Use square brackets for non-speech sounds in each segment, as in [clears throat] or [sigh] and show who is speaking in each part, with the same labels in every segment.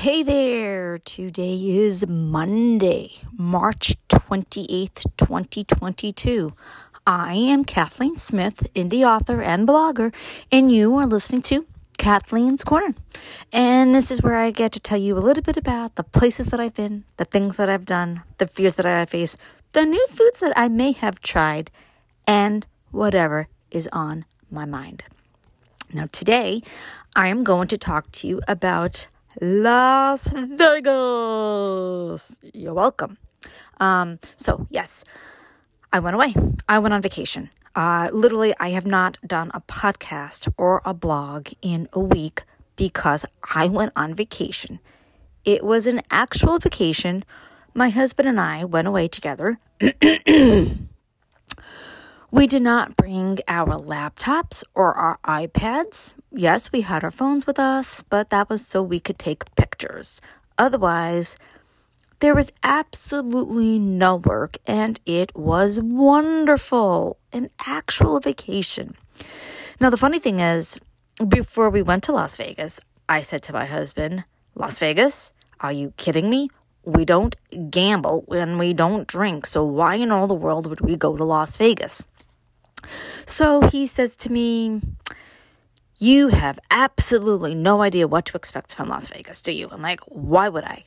Speaker 1: Hey there! Today is Monday, March 28th, 2022. I am Kathleen Smith, indie author and blogger, and you are listening to Kathleen's Corner. And this is where I get to tell you a little bit about the places that I've been, the things that I've done, the fears that I face, the new foods that I may have tried, and whatever is on my mind. Now, today I am going to talk to you about Las Vegas. You're welcome. Um, so, yes, I went away. I went on vacation. Uh, literally, I have not done a podcast or a blog in a week because I went on vacation. It was an actual vacation. My husband and I went away together. [clears throat] We did not bring our laptops or our iPads. Yes, we had our phones with us, but that was so we could take pictures. Otherwise, there was absolutely no work, and it was wonderful an actual vacation. Now, the funny thing is, before we went to Las Vegas, I said to my husband, Las Vegas? Are you kidding me? We don't gamble and we don't drink, so why in all the world would we go to Las Vegas? So he says to me, You have absolutely no idea what to expect from Las Vegas, do you? I'm like, Why would I?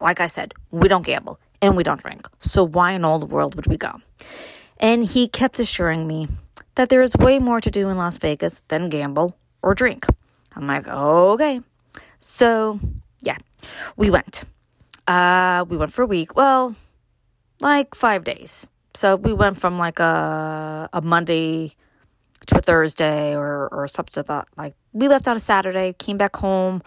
Speaker 1: Like I said, we don't gamble and we don't drink. So why in all the world would we go? And he kept assuring me that there is way more to do in Las Vegas than gamble or drink. I'm like, okay. So, yeah, we went. Uh, we went for a week. Well, like five days. So we went from like a a Monday to a Thursday or or something that. Like we left on a Saturday, came back home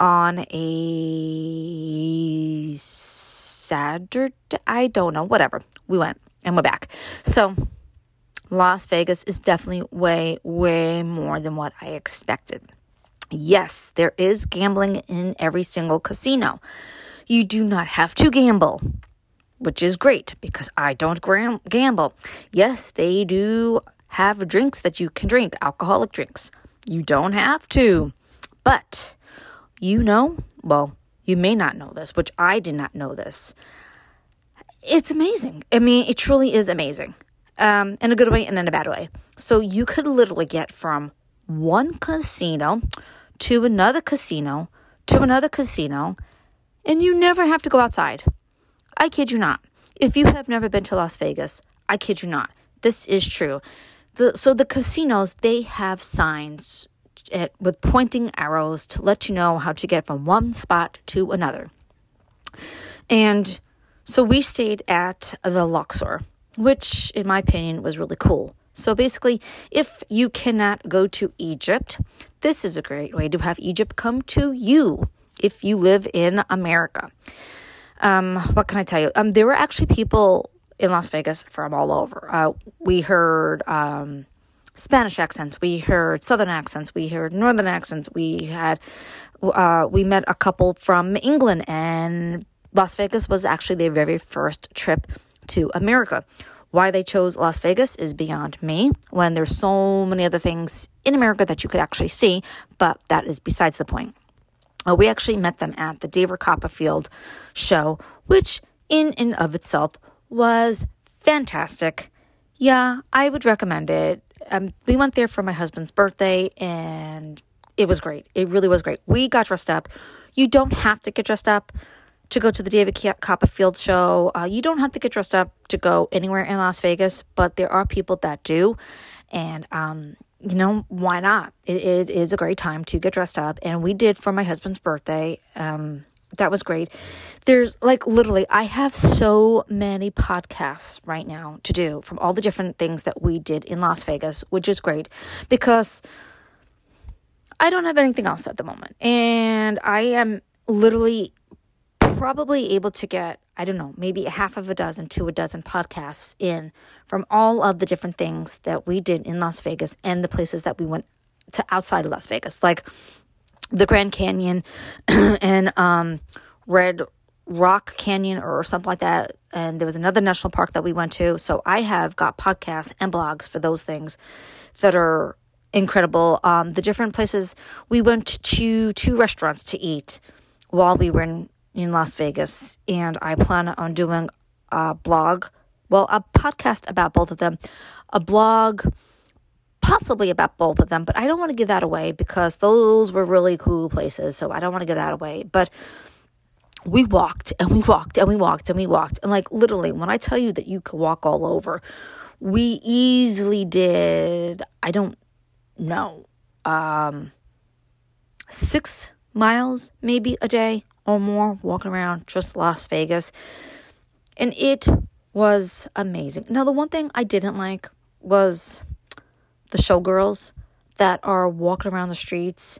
Speaker 1: on a Saturday. I don't know, whatever. We went and we're back. So Las Vegas is definitely way, way more than what I expected. Yes, there is gambling in every single casino. You do not have to gamble which is great because I don't gram- gamble. Yes, they do have drinks that you can drink, alcoholic drinks. You don't have to. But you know, well, you may not know this, which I did not know this. It's amazing. I mean, it truly is amazing. Um, in a good way and in a bad way. So you could literally get from one casino to another casino to another casino, and you never have to go outside. I kid you not. If you have never been to Las Vegas, I kid you not. This is true. The, so the casinos, they have signs at, with pointing arrows to let you know how to get from one spot to another. And so we stayed at the Luxor, which in my opinion was really cool. So basically, if you cannot go to Egypt, this is a great way to have Egypt come to you if you live in America. Um, what can I tell you? Um, there were actually people in Las Vegas from all over. Uh, we heard um, Spanish accents, we heard Southern accents, we heard Northern accents. We had uh, we met a couple from England, and Las Vegas was actually their very first trip to America. Why they chose Las Vegas is beyond me when there's so many other things in America that you could actually see, but that is besides the point. Uh, we actually met them at the David Copperfield show, which in and of itself was fantastic. Yeah, I would recommend it. Um, we went there for my husband's birthday and it was great. It really was great. We got dressed up. You don't have to get dressed up to go to the David Copperfield show. Uh, you don't have to get dressed up to go anywhere in Las Vegas, but there are people that do. And um, you know, why not? It, it is a great time to get dressed up. And we did for my husband's birthday. Um, that was great. There's like literally, I have so many podcasts right now to do from all the different things that we did in Las Vegas, which is great because I don't have anything else at the moment. And I am literally probably able to get, I don't know, maybe a half of a dozen to a dozen podcasts in from all of the different things that we did in Las Vegas and the places that we went to outside of Las Vegas, like the Grand Canyon [clears throat] and um, Red Rock Canyon or something like that. And there was another national park that we went to. So I have got podcasts and blogs for those things that are incredible. Um, the different places we went to two restaurants to eat while we were in, in Las Vegas, and I plan on doing a blog, well, a podcast about both of them, a blog possibly about both of them, but I don't want to give that away because those were really cool places, so I don't want to give that away. But we walked and we walked and we walked and we walked, and like literally, when I tell you that you could walk all over, we easily did, I don't know, um, six miles maybe a day or more walking around just Las Vegas. And it was amazing. Now, the one thing I didn't like was the showgirls that are walking around the streets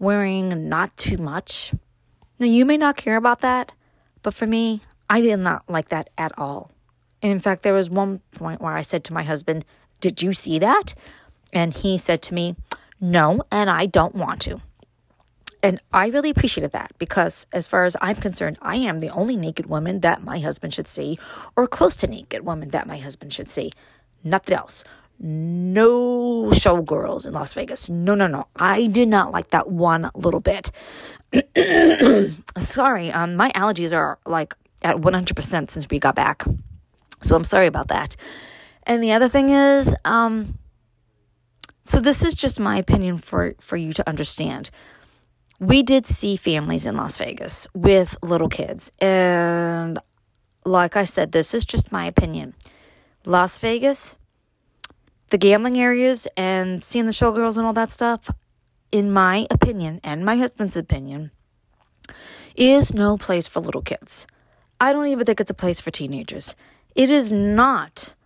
Speaker 1: wearing not too much. Now, you may not care about that, but for me, I did not like that at all. In fact, there was one point where I said to my husband, Did you see that? And he said to me, No, and I don't want to. And I really appreciated that because, as far as I'm concerned, I am the only naked woman that my husband should see, or close to naked woman that my husband should see. Nothing else. No showgirls in Las Vegas. No, no, no. I did not like that one little bit. [clears throat] sorry, um, my allergies are like at 100% since we got back. So I'm sorry about that. And the other thing is, um, so this is just my opinion for, for you to understand we did see families in Las Vegas with little kids. And like I said, this is just my opinion. Las Vegas, the gambling areas, and seeing the showgirls and all that stuff, in my opinion and my husband's opinion, is no place for little kids. I don't even think it's a place for teenagers. It is not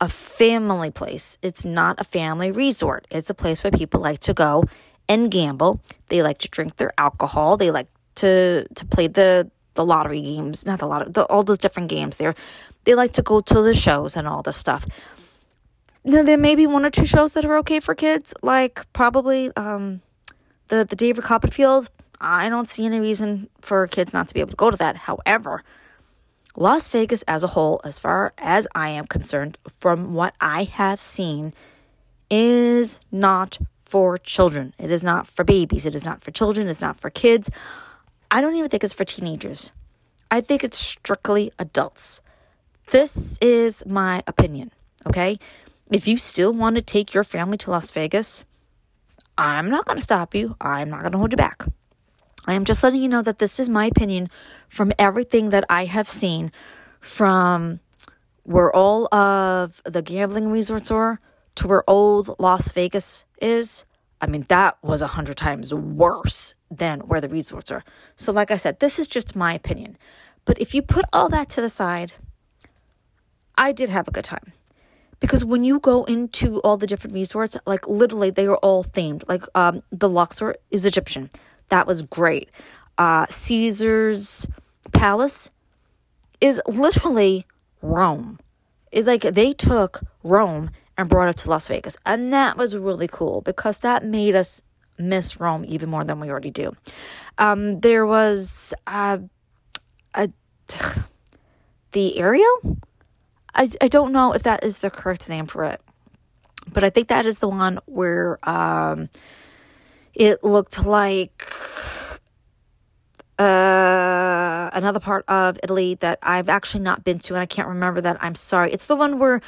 Speaker 1: a family place. It's not a family resort. It's a place where people like to go and gamble. They like to drink their alcohol. They like to to play the the lottery games, not the lottery, the, all those different games there. They like to go to the shows and all this stuff. Now, there may be one or two shows that are okay for kids, like probably um, the the David Copperfield. I don't see any reason for kids not to be able to go to that. However, Las Vegas as a whole, as far as I am concerned, from what I have seen, is not for children. It is not for babies. It is not for children. It's not for kids. I don't even think it's for teenagers. I think it's strictly adults. This is my opinion, okay? If you still want to take your family to Las Vegas, I'm not going to stop you. I'm not going to hold you back. I am just letting you know that this is my opinion from everything that I have seen from where all of the gambling resorts are to where old Las Vegas is, I mean, that was a hundred times worse than where the resorts are. So, like I said, this is just my opinion. But if you put all that to the side, I did have a good time. Because when you go into all the different resorts, like literally they are all themed. Like um, the Luxor is Egyptian. That was great. Uh, Caesar's Palace is literally Rome. It's like they took Rome and brought it to Las Vegas. And that was really cool because that made us miss Rome even more than we already do. Um, there was uh, a, [sighs] the Ariel. I, I don't know if that is the correct name for it, but I think that is the one where um, it looked like uh, another part of Italy that I've actually not been to, and I can't remember that. I'm sorry. It's the one where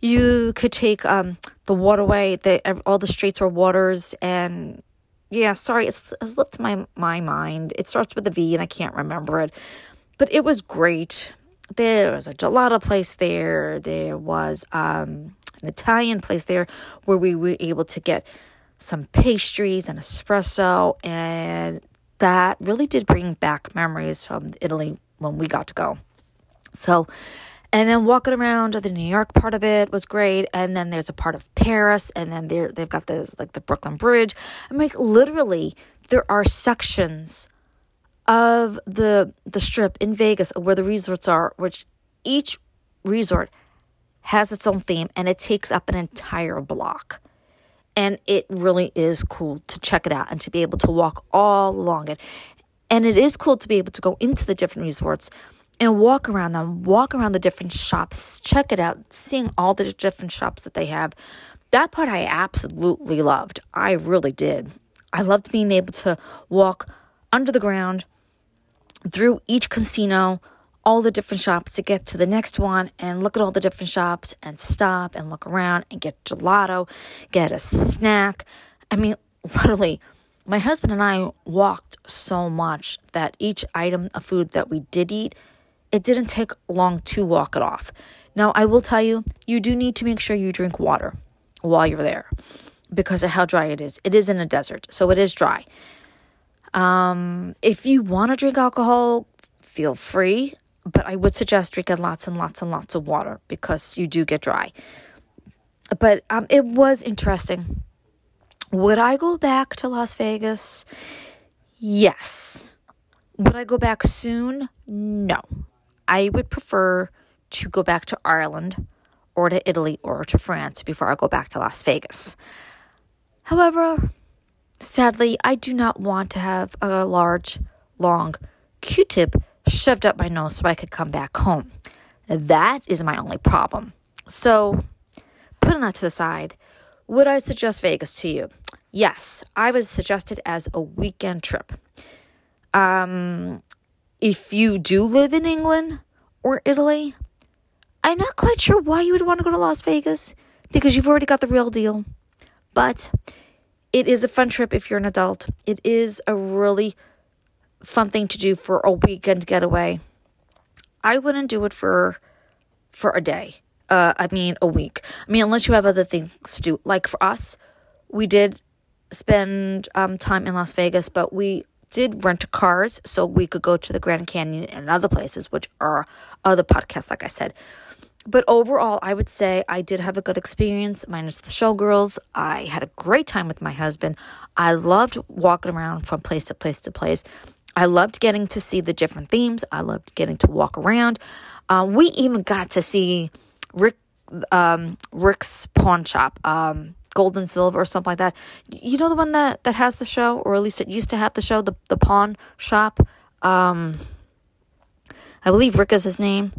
Speaker 1: you could take um, the waterway, the, all the streets are waters, and yeah, sorry, it's, it's slipped my, my mind. It starts with a V, and I can't remember it. But it was great. There was a gelato place there. There was um, an Italian place there where we were able to get some pastries and espresso and that really did bring back memories from Italy when we got to go. So, and then walking around the New York part of it was great. And then there's a part of Paris, and then there they've got those like the Brooklyn Bridge. I'm like literally there are sections of the the strip in Vegas where the resorts are, which each resort has its own theme and it takes up an entire block. And it really is cool to check it out and to be able to walk all along it. And it is cool to be able to go into the different resorts and walk around them, walk around the different shops, check it out, seeing all the different shops that they have. That part I absolutely loved. I really did. I loved being able to walk under the ground through each casino, all the different shops to get to the next one and look at all the different shops and stop and look around and get gelato, get a snack. I mean, [laughs] literally, my husband and I walked so much that each item of food that we did eat, it didn't take long to walk it off. Now, I will tell you, you do need to make sure you drink water while you're there because of how dry it is. It is in a desert, so it is dry. Um, if you want to drink alcohol, feel free, but I would suggest drinking lots and lots and lots of water because you do get dry. But um, it was interesting. Would I go back to Las Vegas? Yes. Would I go back soon? No. I would prefer to go back to Ireland or to Italy or to France before I go back to Las Vegas. However, sadly, I do not want to have a large, long Q tip shoved up my nose so I could come back home. That is my only problem. So, putting that to the side, would I suggest Vegas to you? Yes, I would suggest it as a weekend trip. Um, if you do live in England or Italy, I'm not quite sure why you would want to go to Las Vegas because you've already got the real deal. But it is a fun trip if you're an adult. It is a really fun thing to do for a weekend getaway. I wouldn't do it for for a day. Uh, I mean a week. I mean unless you have other things to do. Like for us, we did spend um, time in Las Vegas, but we did rent cars so we could go to the Grand Canyon and other places, which are other podcasts, like I said. But overall, I would say I did have a good experience, minus the showgirls. I had a great time with my husband. I loved walking around from place to place to place. I loved getting to see the different themes. I loved getting to walk around. Uh, we even got to see Rick um, Rick's pawn shop, um, Gold and Silver or something like that. You know the one that, that has the show, or at least it used to have the show, the the pawn shop. Um, I believe Rick is his name.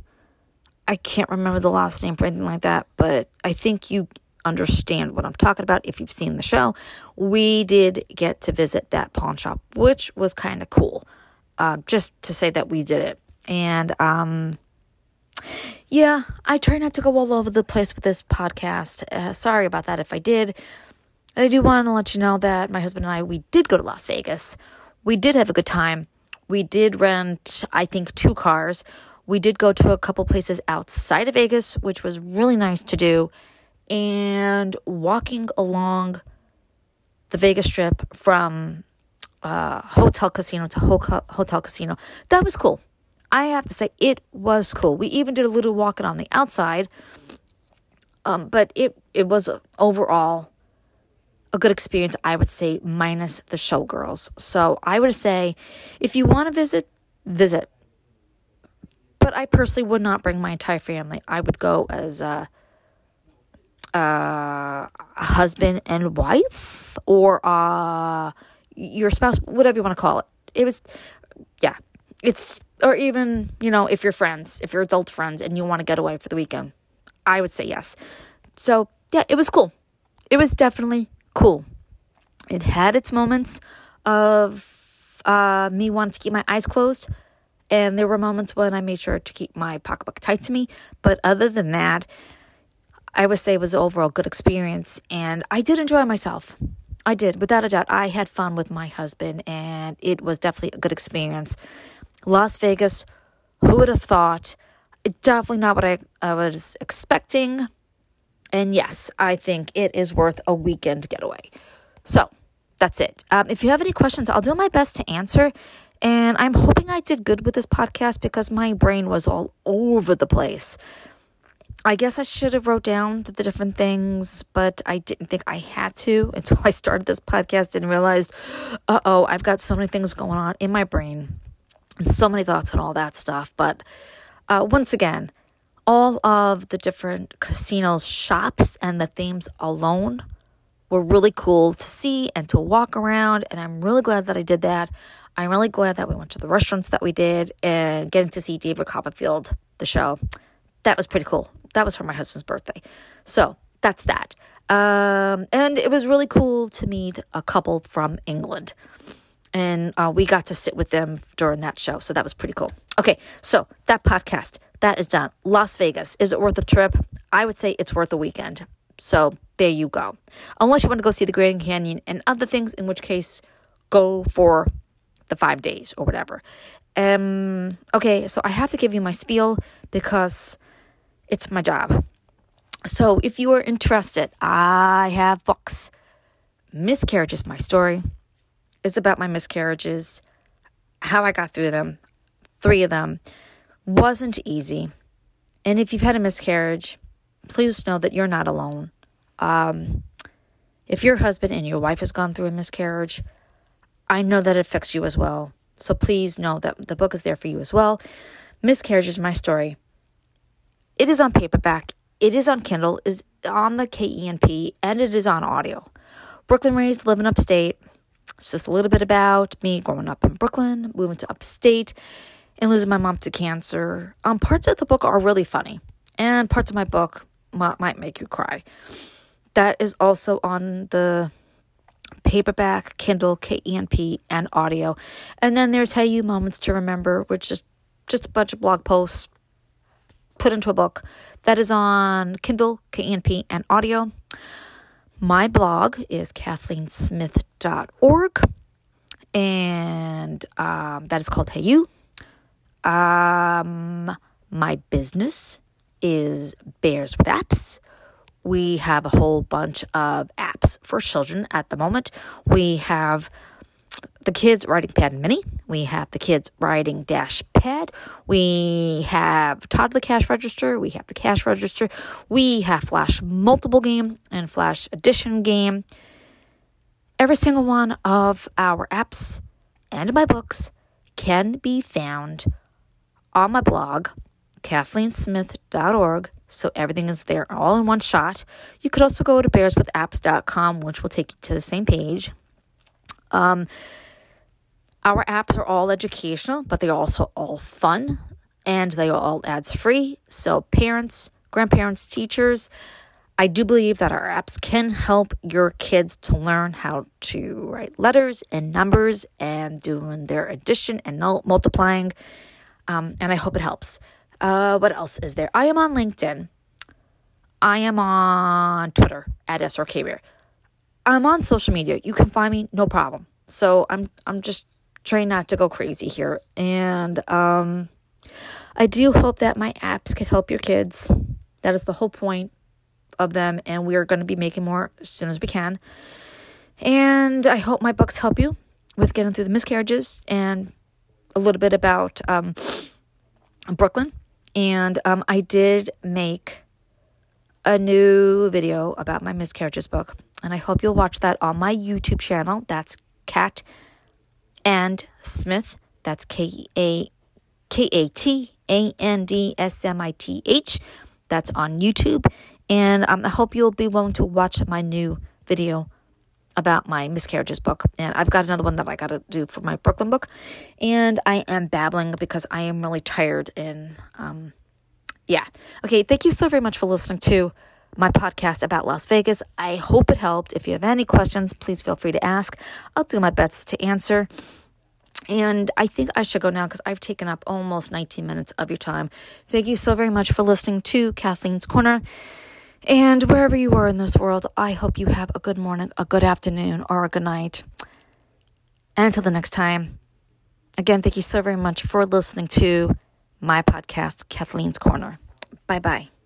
Speaker 1: I can't remember the last name or anything like that, but I think you understand what I'm talking about if you've seen the show. We did get to visit that pawn shop, which was kind of cool. Uh, just to say that we did it. And um, yeah, I try not to go all over the place with this podcast. Uh, sorry about that if I did. I do want to let you know that my husband and I, we did go to Las Vegas. We did have a good time. We did rent, I think, two cars. We did go to a couple places outside of Vegas, which was really nice to do and walking along the Vegas Strip from uh, hotel casino to ho- hotel casino. That was cool. I have to say, it was cool. We even did a little walking on the outside, um, but it it was overall a good experience. I would say, minus the showgirls. So I would say, if you want to visit, visit. But I personally would not bring my entire family. I would go as. Uh, uh, husband and wife or uh, your spouse, whatever you want to call it. It was, yeah, it's, or even, you know, if you're friends, if you're adult friends and you want to get away for the weekend, I would say yes. So, yeah, it was cool. It was definitely cool. It had its moments of uh, me wanting to keep my eyes closed. And there were moments when I made sure to keep my pocketbook tight to me. But other than that, I would say it was overall good experience and I did enjoy myself. I did, without a doubt. I had fun with my husband and it was definitely a good experience. Las Vegas, who would have thought? Definitely not what I, I was expecting. And yes, I think it is worth a weekend getaway. So that's it. Um, if you have any questions, I'll do my best to answer. And I'm hoping I did good with this podcast because my brain was all over the place. I guess I should have wrote down the different things, but I didn't think I had to [laughs] until I started this podcast and realized, uh oh, I've got so many things going on in my brain and so many thoughts and all that stuff. But uh, once again, all of the different casinos, shops, and the themes alone were really cool to see and to walk around. And I'm really glad that I did that. I'm really glad that we went to the restaurants that we did and getting to see David Copperfield, the show. That was pretty cool that was for my husband's birthday. So that's that. Um, and it was really cool to meet a couple from England. and uh, we got to sit with them during that show. So that was pretty cool. Okay, so that podcast, that is done. Las Vegas, is it worth a trip? I would say it's worth a weekend. So there you go. Unless you want to go see the Grand Canyon and other things, in which case, go for the five days or whatever. Um, okay, so I have to give you my spiel because it's my job. So if you are interested, I have books. Miscarriage is my story. It's about my miscarriages, how I got through them. Three of them wasn't easy. And if you've had a miscarriage, please know that you're not alone. Um, if your husband and your wife has gone through a miscarriage, I know that it affects you as well. So please know that the book is there for you as well. Miscarriage is my story. It is on paperback, it is on Kindle, is on the KENP, and it is on audio. Brooklyn raised, living upstate. It's just a little bit about me growing up in Brooklyn, moving to upstate, and losing my mom to cancer. Um, parts of the book are really funny, and parts of my book might, might make you cry. That is also on the paperback, Kindle, KENP, and audio. And then there's Hey You Moments to Remember, which is just a bunch of blog posts put into a book that is on Kindle, KENP, and audio. My blog is kathleensmith.org, and um, that is called Hey You. Um, my business is Bears with Apps. We have a whole bunch of apps for children at the moment. We have the kids writing pad mini. We have the kids writing dash pad. We have toddler cash register. We have the cash register. We have flash multiple game and flash addition game. Every single one of our apps and my books can be found on my blog, kathleensmith.org. So everything is there all in one shot. You could also go to bearswithapps.com, which will take you to the same page. Um, our apps are all educational, but they're also all fun and they are all ads free. So, parents, grandparents, teachers, I do believe that our apps can help your kids to learn how to write letters and numbers and doing their addition and multiplying. Um, and I hope it helps. Uh, what else is there? I am on LinkedIn. I am on Twitter at SRKbear. I'm on social media. You can find me, no problem. So I'm I'm just trying not to go crazy here. And um, I do hope that my apps could help your kids. That is the whole point of them, and we are going to be making more as soon as we can. And I hope my books help you with getting through the miscarriages and a little bit about um, Brooklyn and um, I did make a new video about my miscarriages book, and I hope you'll watch that on my YouTube channel. That's Cat and Smith. That's K A K A T A N D S M I T H. That's on YouTube, and um, I hope you'll be willing to watch my new video about my miscarriages book. And I've got another one that I got to do for my Brooklyn book. And I am babbling because I am really tired. And um, yeah. Okay. Thank you so very much for listening to my podcast about Las Vegas. I hope it helped. If you have any questions, please feel free to ask. I'll do my best to answer. And I think I should go now because I've taken up almost 19 minutes of your time. Thank you so very much for listening to Kathleen's Corner. And wherever you are in this world, I hope you have a good morning, a good afternoon, or a good night. And until the next time, again, thank you so very much for listening to my podcast, Kathleen's Corner. Bye bye.